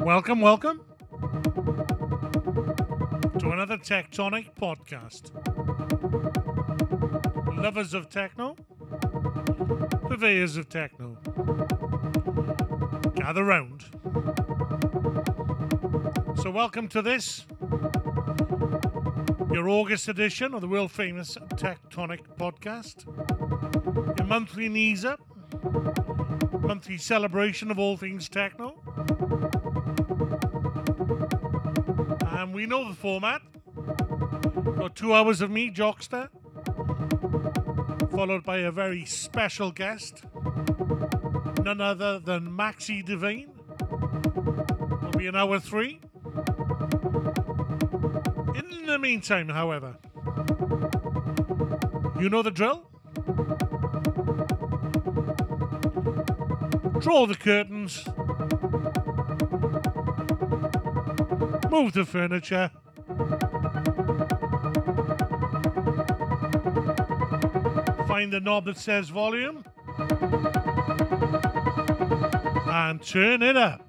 Welcome, welcome to another TechTonic podcast. Lovers of techno, purveyors of techno, gather round. So, welcome to this, your August edition of the world famous TechTonic podcast, your monthly up, monthly celebration of all things techno. And we know the format. Got two hours of me, Jockster, followed by a very special guest, none other than Maxie Devine. Will be an hour three. In the meantime, however, you know the drill. Draw the curtains. Move the furniture. Find the knob that says volume. And turn it up.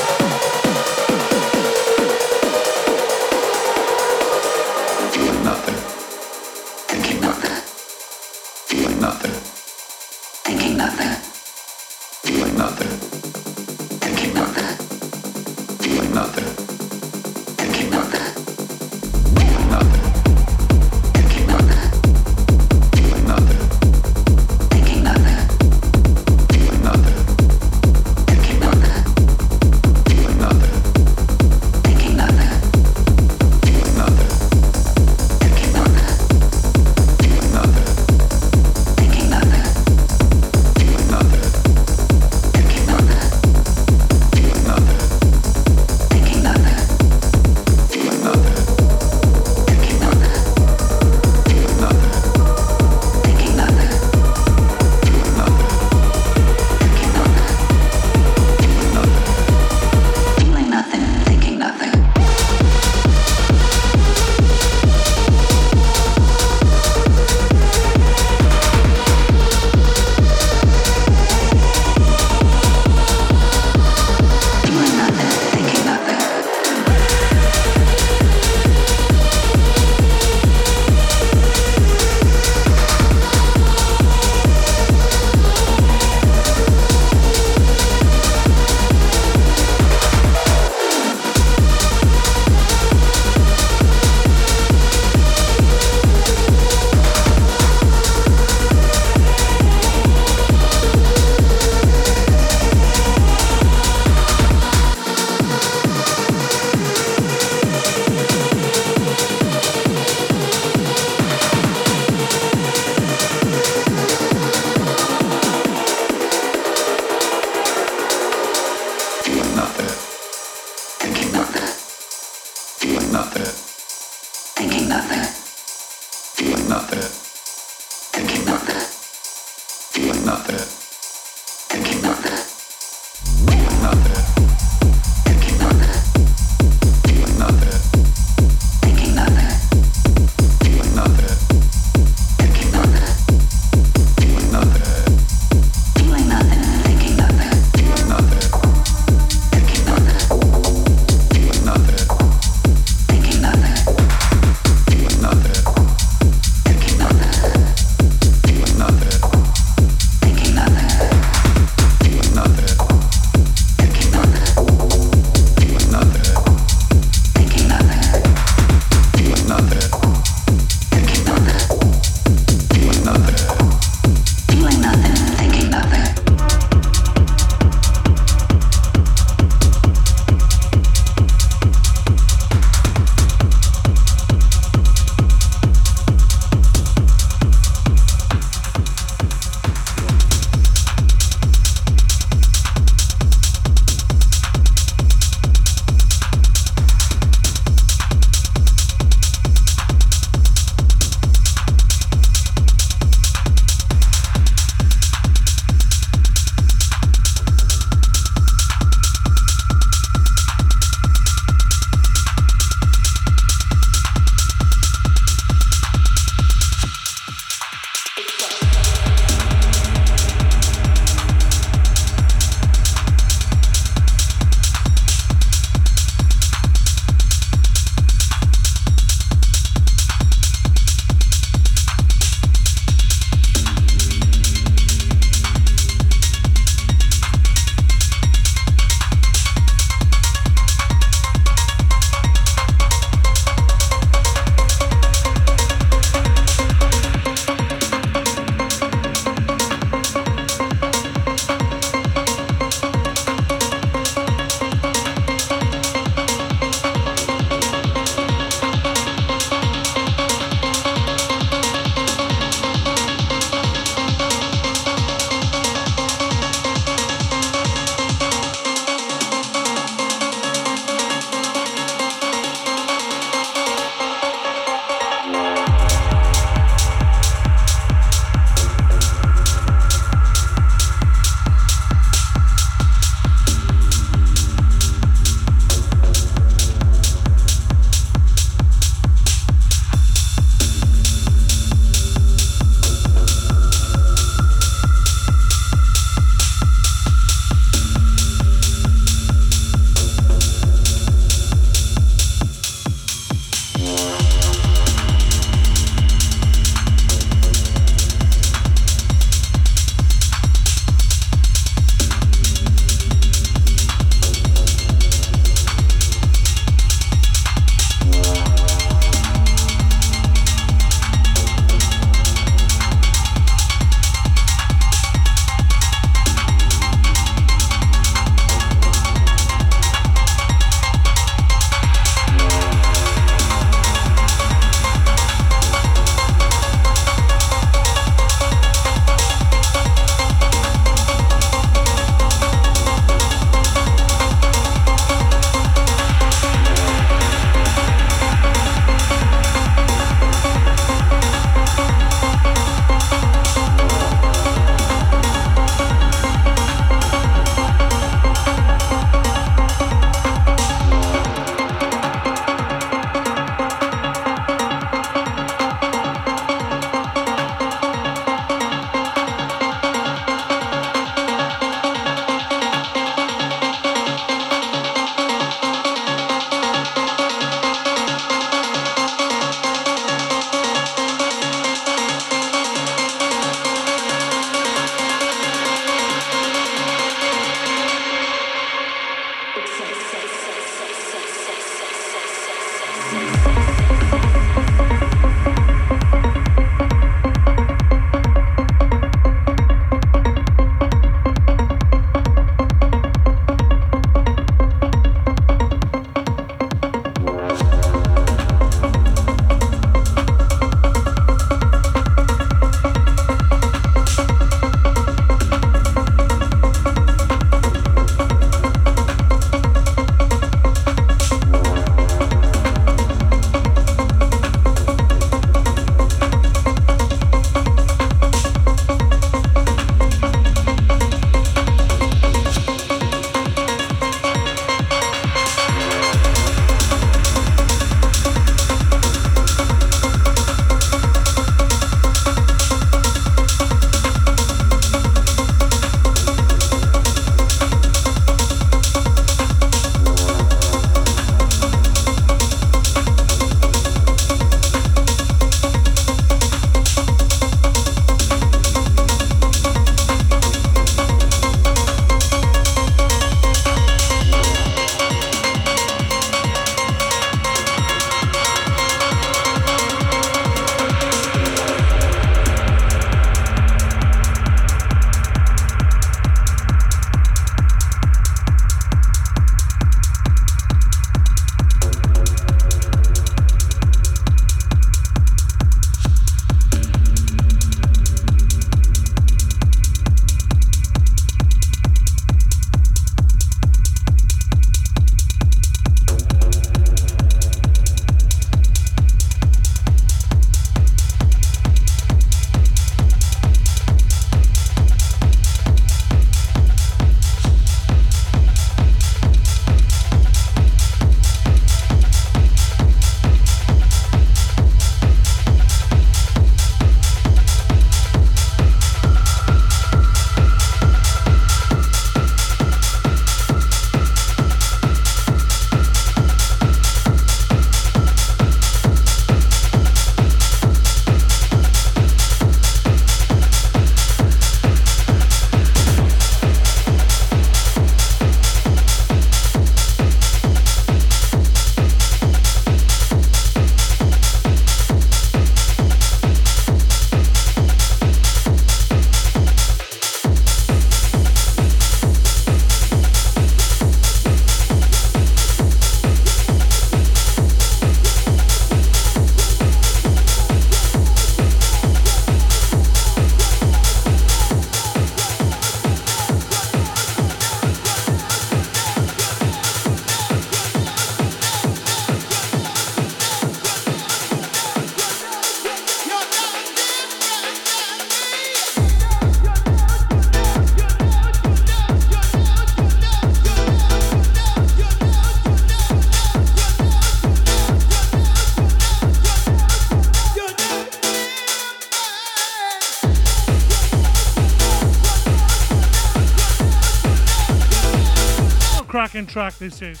Track this is.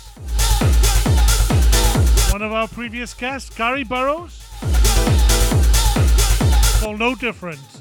One of our previous guests, Gary Burrows, called No Different.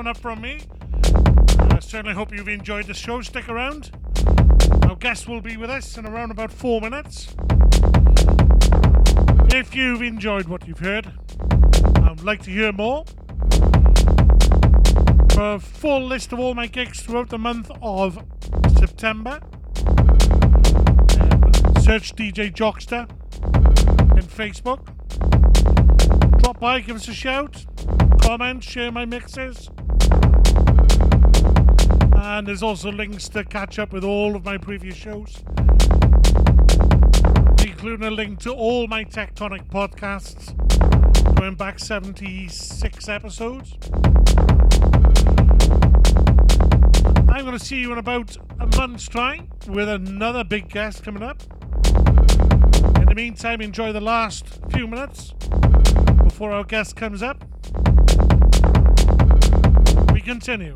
One up from me. I certainly hope you've enjoyed the show. Stick around. Our guest will be with us in around about four minutes. If you've enjoyed what you've heard, I'd like to hear more. For a full list of all my gigs throughout the month of September, search DJ Jockster in Facebook. Drop by, give us a shout, comment, share my mixes. And there's also links to catch up with all of my previous shows, including a link to all my TechTonic podcasts, going back 76 episodes. I'm going to see you in about a month's time with another big guest coming up. In the meantime, enjoy the last few minutes before our guest comes up. We continue.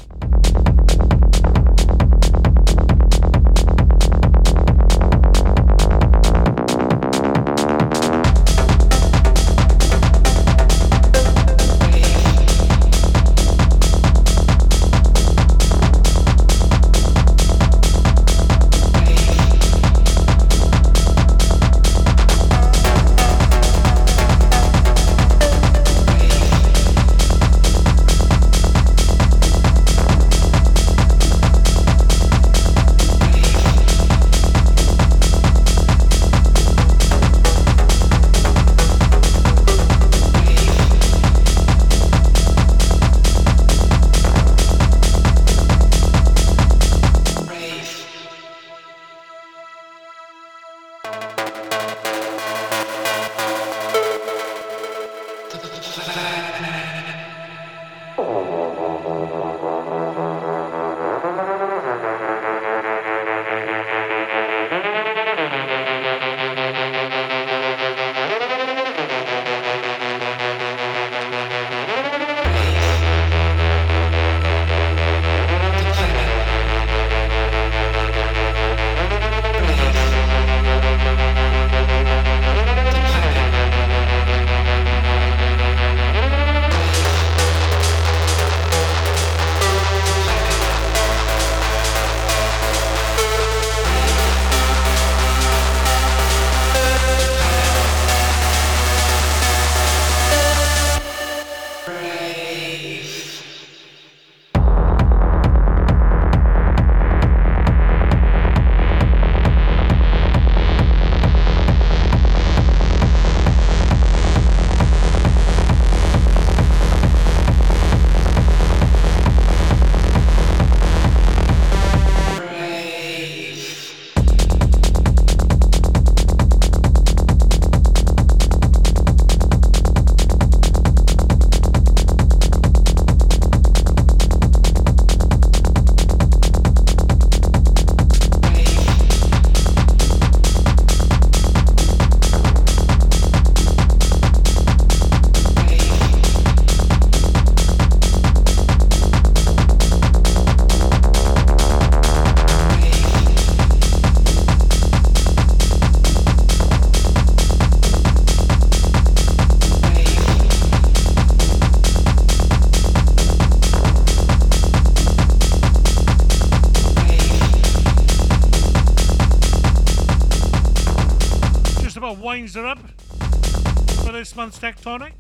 Month's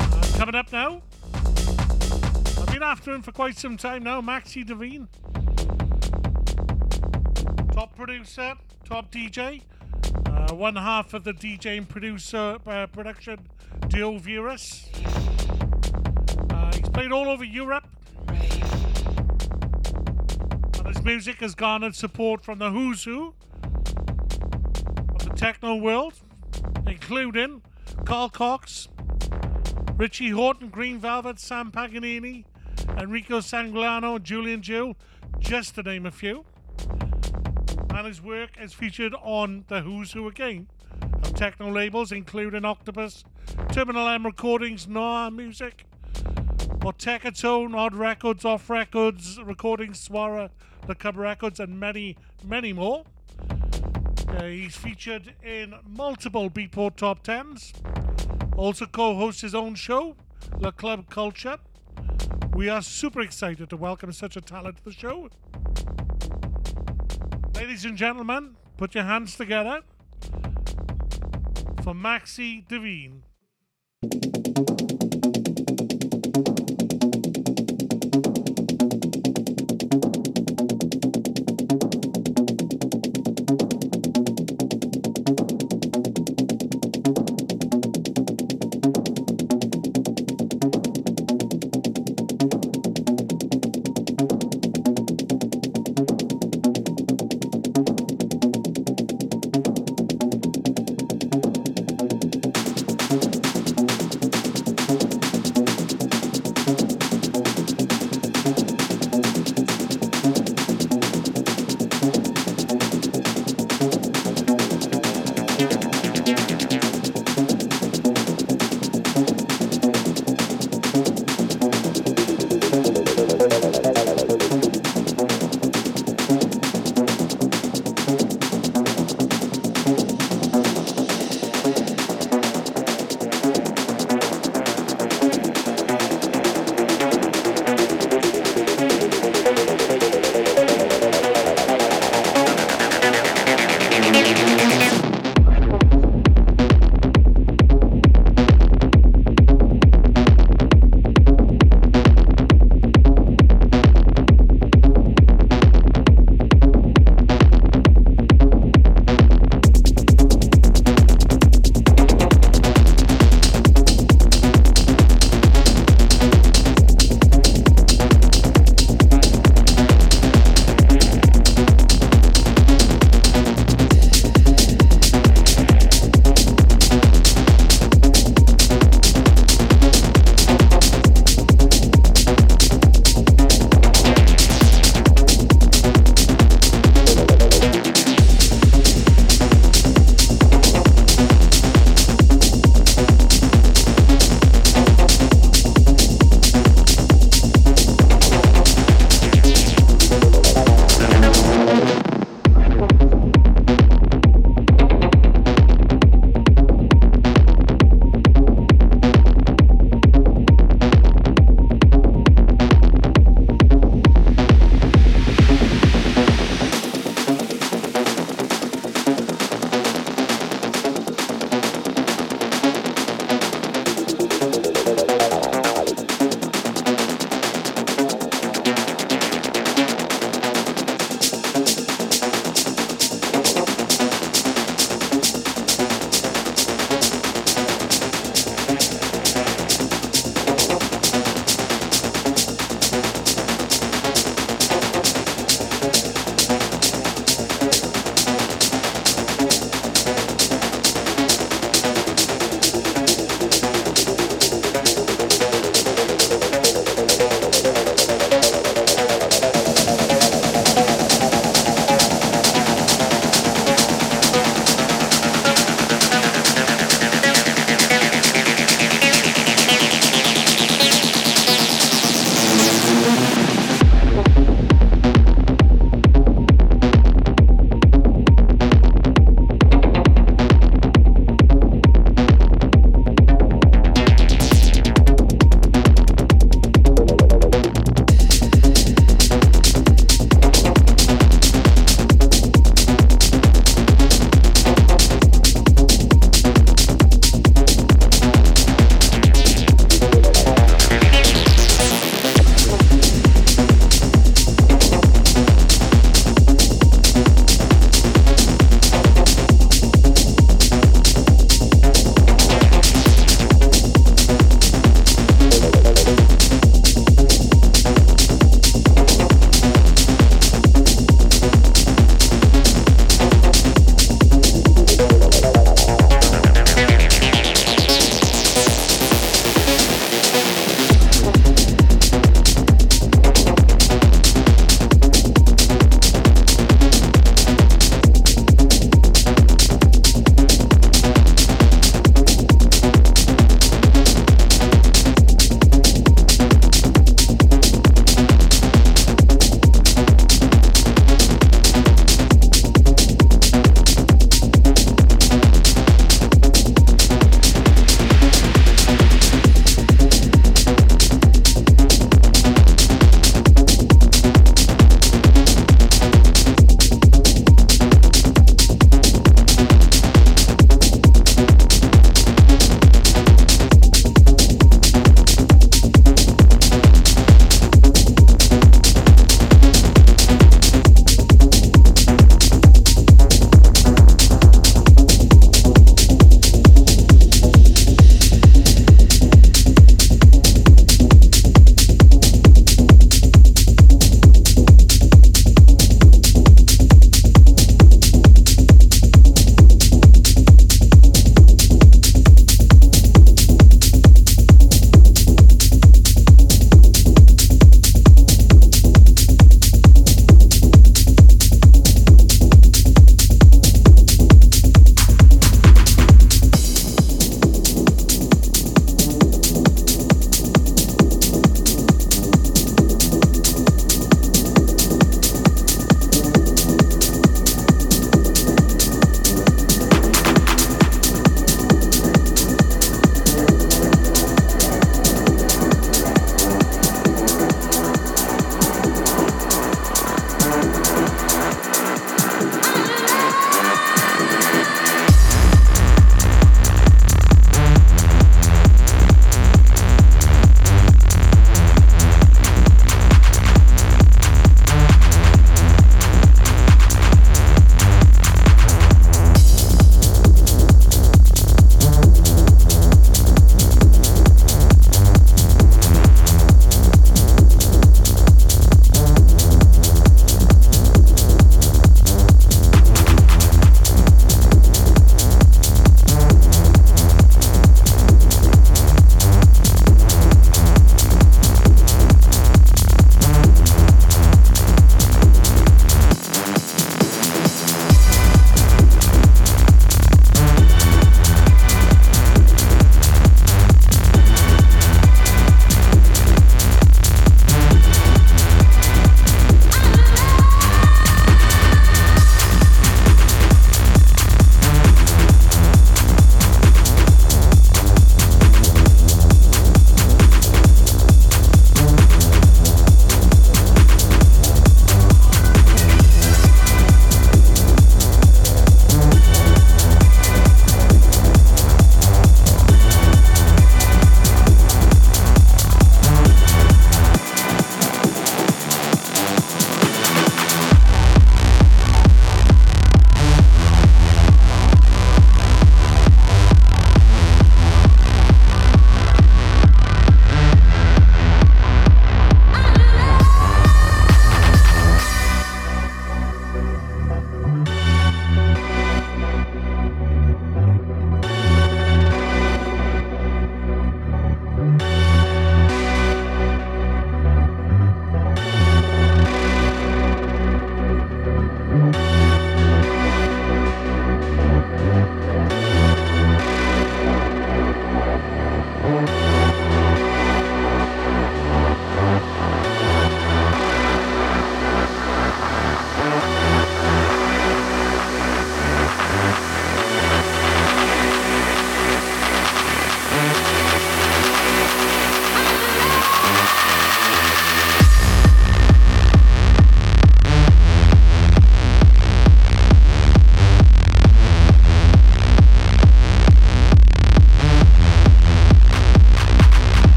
Uh, coming up now. I've been after him for quite some time now, Maxie Devine. Top producer, top DJ. Uh, one half of the DJ and producer uh, production duo Veerus. Uh, he's played all over Europe. And his music has garnered support from the Who's Who of the techno world, including Carl Cox, Richie Hawtin, Green Velvet, Sam Paganini, Enrico Sangiuliano, Julian Jeweil, just to name a few. And his work is featured on the Who's Who again of techno labels, including Octopus, Terminal M Recordings, Noir Music, Tone, Odd Records, Off Records, Recording Swara, The Cub Records, and many, many more. Uh, he's featured in multiple Beatport top tens. Also co hosts his own show, La Club Culture, We are super excited to welcome such a talent to the show. Ladies and gentlemen, put your hands together for Maxie Devine.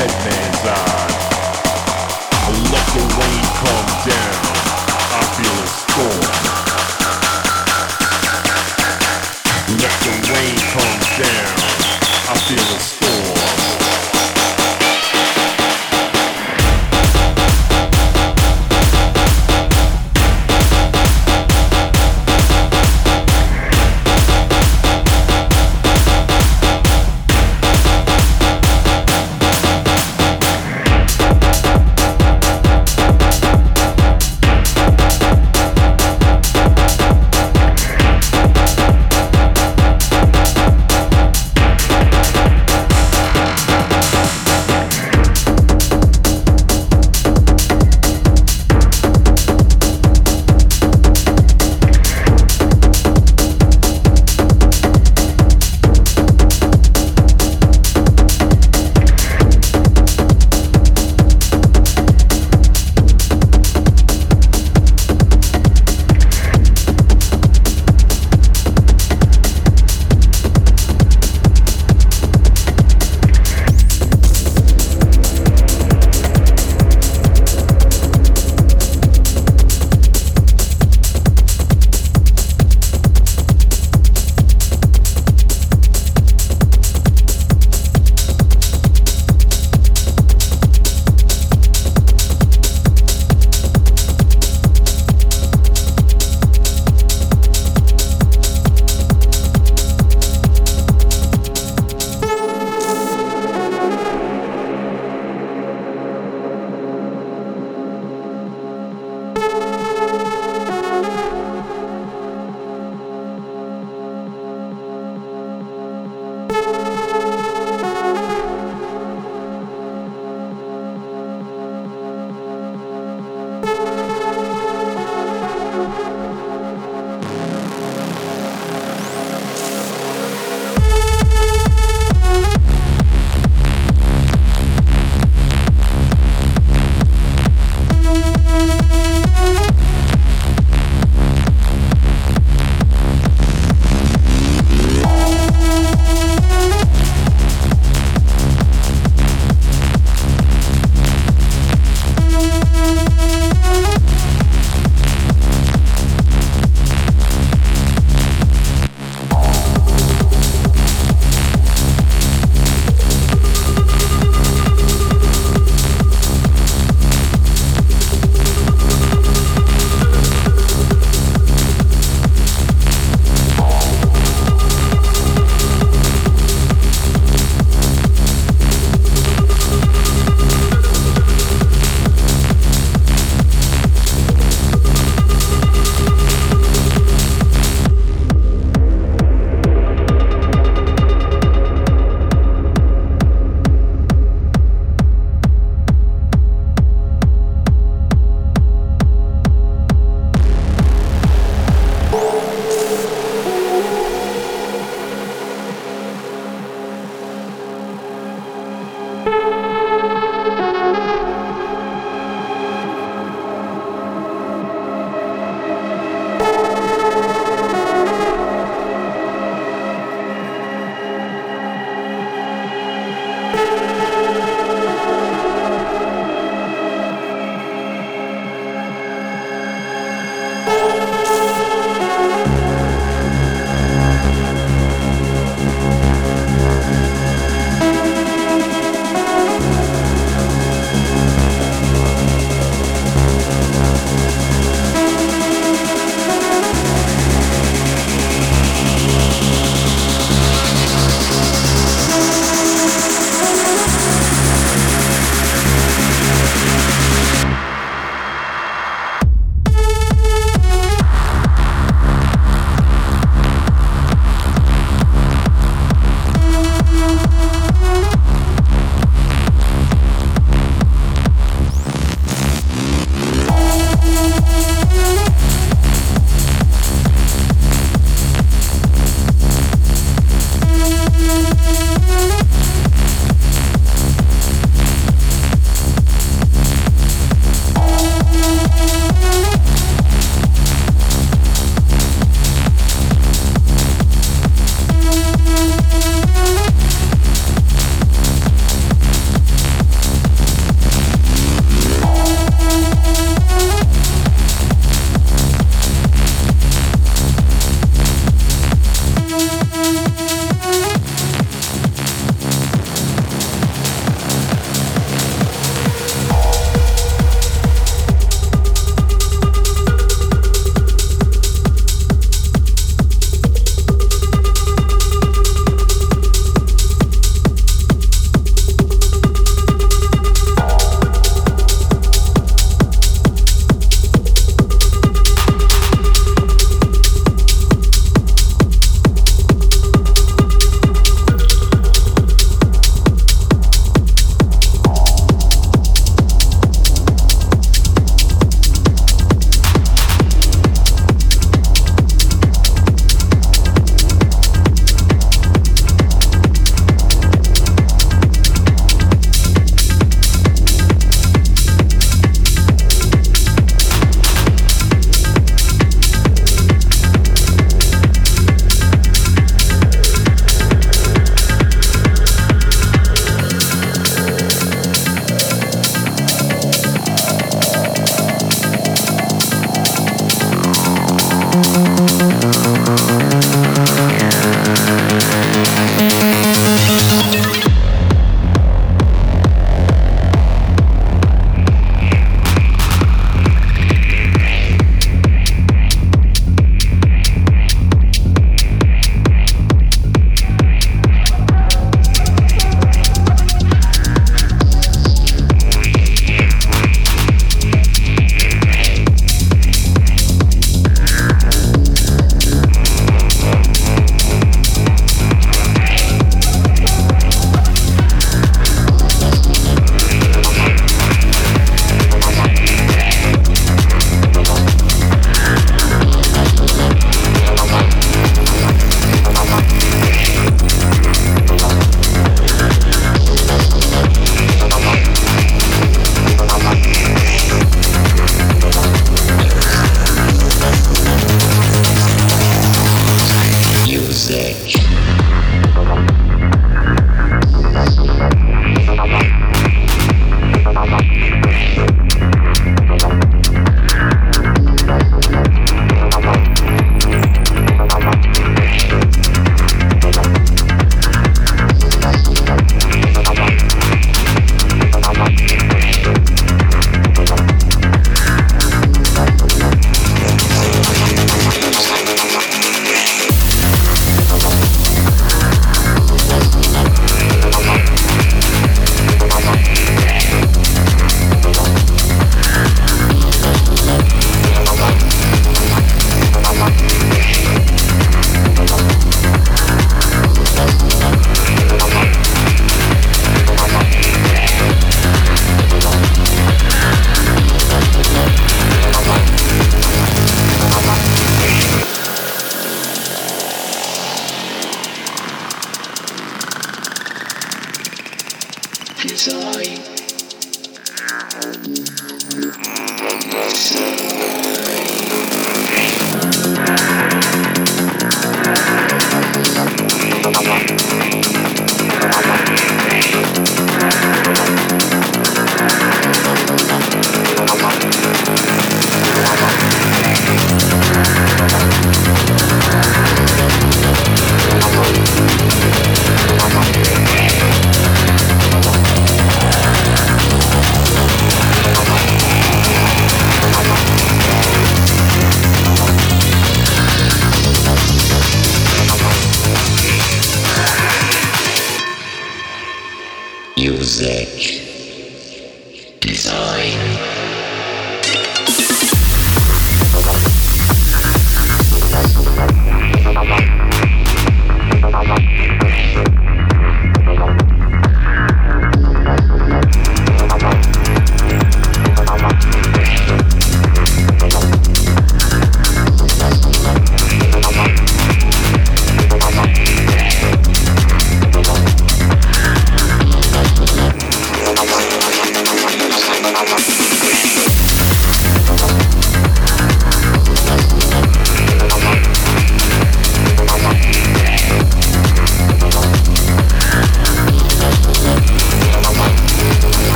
dead man's.